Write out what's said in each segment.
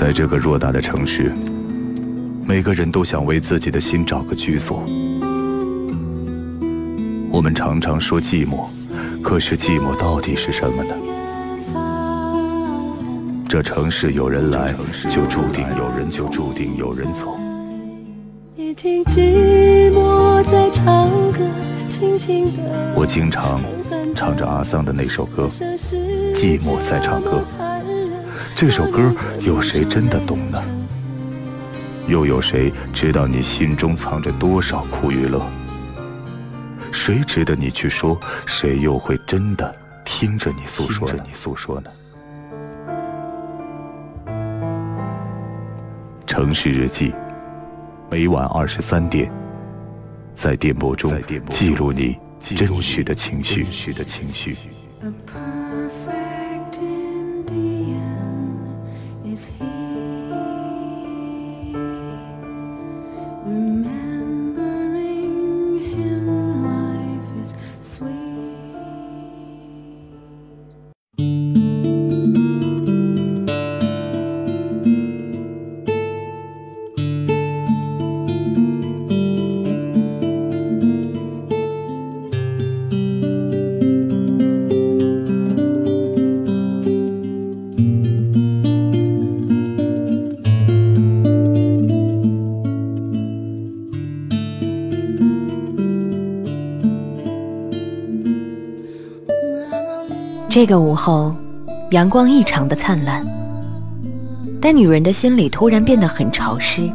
在这个偌大的城市，每个人都想为自己的心找个居所。我们常常说寂寞，可是寂寞到底是什么呢？这城市有人来，就注定有人就注定有人走。我经常唱着阿桑的那首歌，《寂寞在唱歌》。这首歌有谁真的懂呢？又有谁知道你心中藏着多少苦与乐？谁值得你去说？谁又会真的听着你诉说？着你诉说呢？城市日记，每晚二十三点，在电波中记录你真实的情绪。这个午后，阳光异常的灿烂，但女人的心里突然变得很潮湿。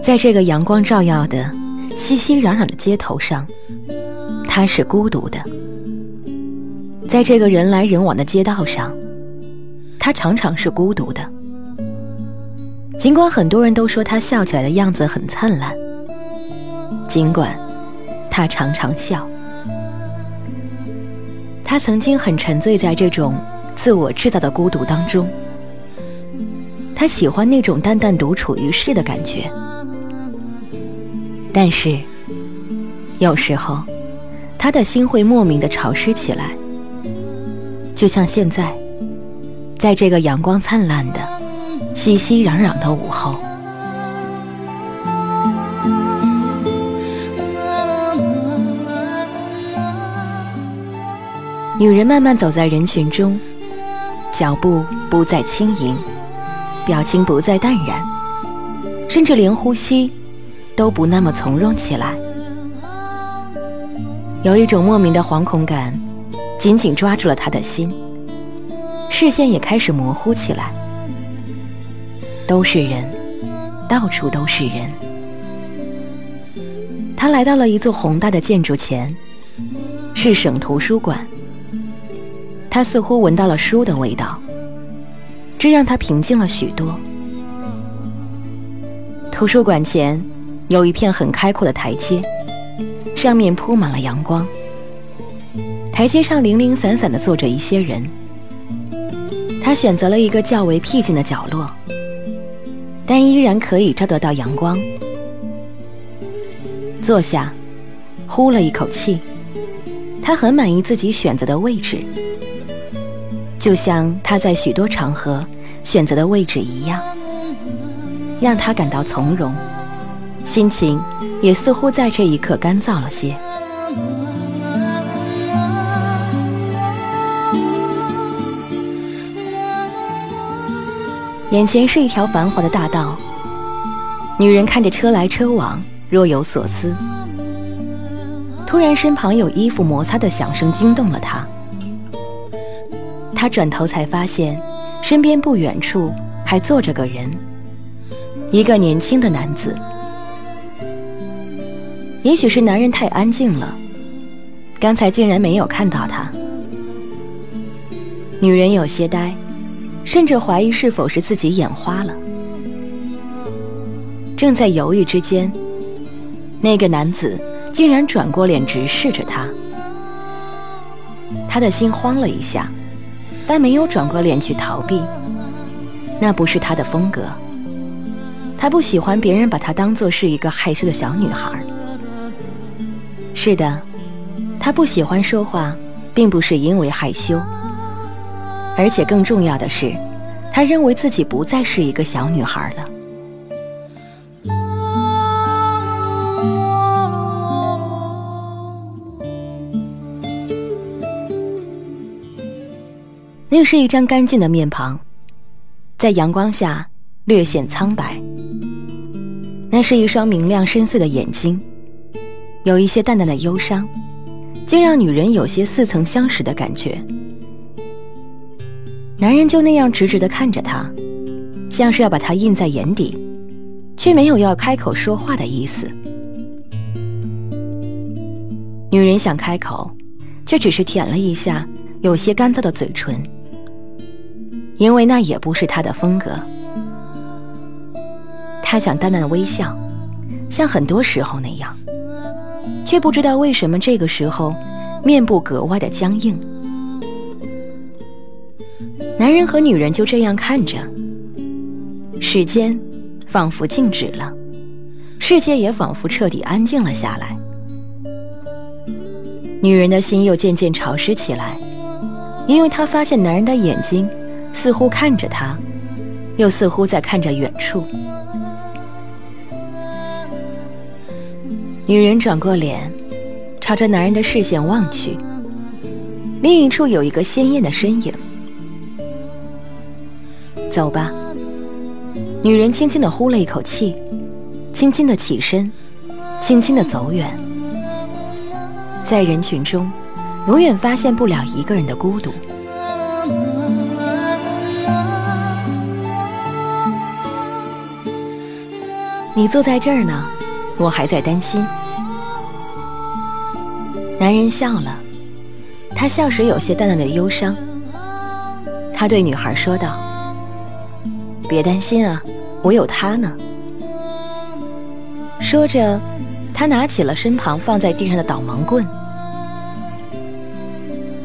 在这个阳光照耀的、熙熙攘攘的街头上，她是孤独的。在这个人来人往的街道上，她常常是孤独的。尽管很多人都说她笑起来的样子很灿烂，尽管她常常笑。他曾经很沉醉在这种自我制造的孤独当中，他喜欢那种淡淡独处于世的感觉。但是，有时候，他的心会莫名的潮湿起来，就像现在，在这个阳光灿烂的、熙熙攘攘的午后。女人慢慢走在人群中，脚步不再轻盈，表情不再淡然，甚至连呼吸都不那么从容起来。有一种莫名的惶恐感，紧紧抓住了她的心，视线也开始模糊起来。都是人，到处都是人。她来到了一座宏大的建筑前，是省图书馆。他似乎闻到了书的味道，这让他平静了许多。图书馆前有一片很开阔的台阶，上面铺满了阳光。台阶上零零散散的坐着一些人。他选择了一个较为僻静的角落，但依然可以照得到阳光。坐下，呼了一口气，他很满意自己选择的位置。就像他在许多场合选择的位置一样，让他感到从容，心情也似乎在这一刻干燥了些。眼前是一条繁华的大道，女人看着车来车往，若有所思。突然，身旁有衣服摩擦的响声惊动了她。他转头才发现，身边不远处还坐着个人，一个年轻的男子。也许是男人太安静了，刚才竟然没有看到他。女人有些呆，甚至怀疑是否是自己眼花了。正在犹豫之间，那个男子竟然转过脸直视着她，他的心慌了一下。但没有转过脸去逃避，那不是他的风格。他不喜欢别人把他当做是一个害羞的小女孩。是的，他不喜欢说话，并不是因为害羞，而且更重要的是，她认为自己不再是一个小女孩了。那是一张干净的面庞，在阳光下略显苍白。那是一双明亮深邃的眼睛，有一些淡淡的忧伤，竟让女人有些似曾相识的感觉。男人就那样直直的看着她，像是要把她印在眼底，却没有要开口说话的意思。女人想开口，却只是舔了一下有些干燥的嘴唇，因为那也不是他的风格。他想淡淡的微笑，像很多时候那样，却不知道为什么这个时候面部格外的僵硬。男人和女人就这样看着，时间仿佛静止了，世界也仿佛彻底安静了下来。女人的心又渐渐潮湿起来，因为她发现男人的眼睛似乎看着他，又似乎在看着远处。女人转过脸，朝着男人的视线望去，另一处有一个鲜艳的身影。走吧。女人轻轻的呼了一口气，轻轻的起身，轻轻的走远。在人群中，永远发现不了一个人的孤独。你坐在这儿呢，我还在担心。男人笑了，他笑时有些淡淡的忧伤。他对女孩说道。别担心啊，我有他呢。说着，他拿起了身旁放在地上的导盲棍。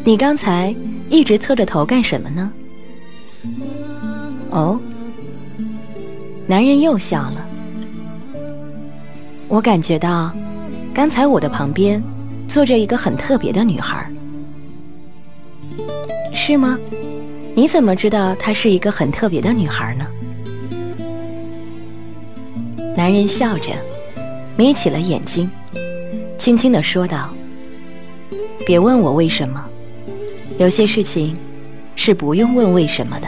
你刚才一直侧着头干什么呢？哦，男人又笑了。我感觉到，刚才我的旁边坐着一个很特别的女孩。是吗？你怎么知道她是一个很特别的女孩呢？男人笑着，眯起了眼睛，轻轻的说道：“别问我为什么，有些事情是不用问为什么的。”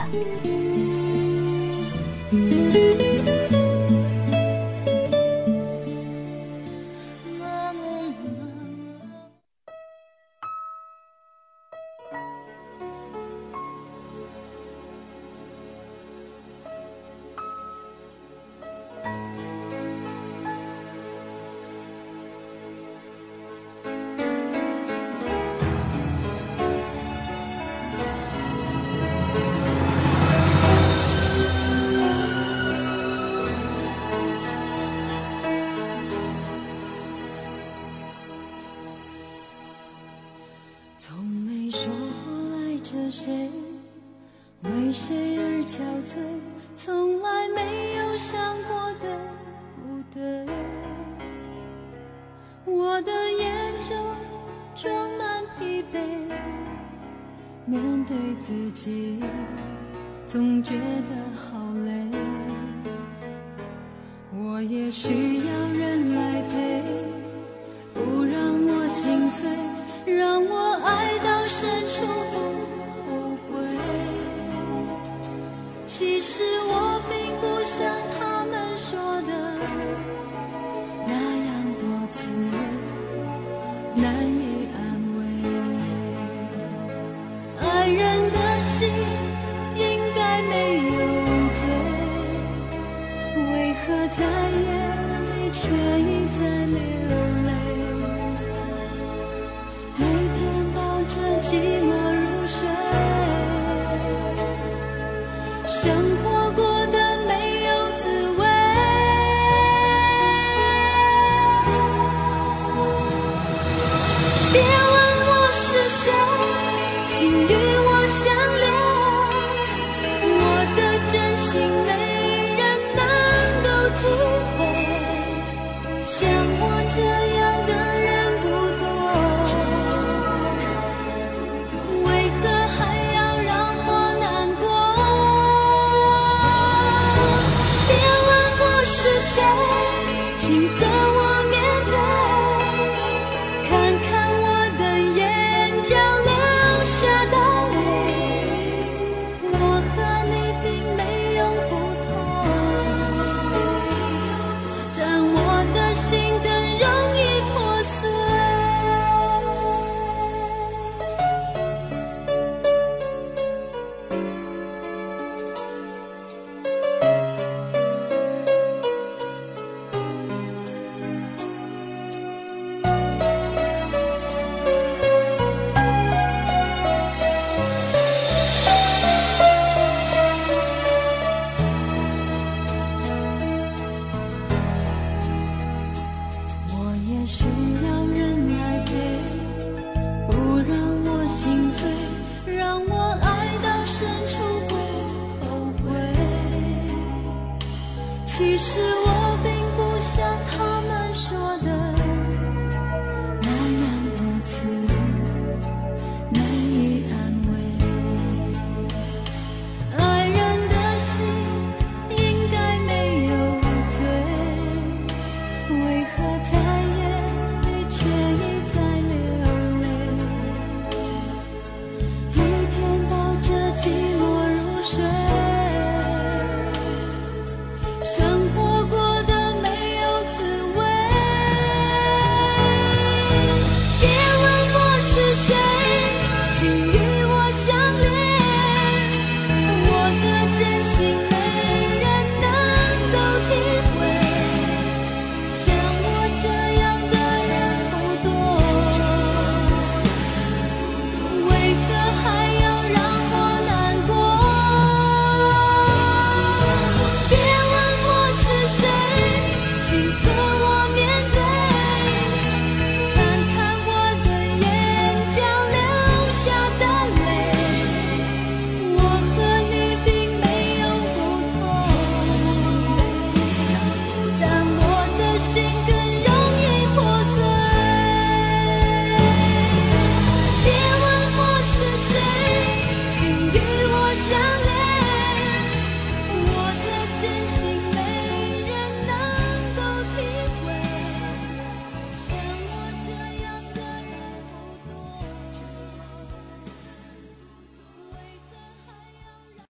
从没说过爱着谁为谁而憔悴？从来没有想过对不对。我的眼中装满疲惫，面对自己总觉得好累。我也需要人来陪，不让我心碎，让我爱到深处不后悔。其实我并不像他们说的那样多次难以安慰。爱人的心应该没有罪，为何在夜里却生。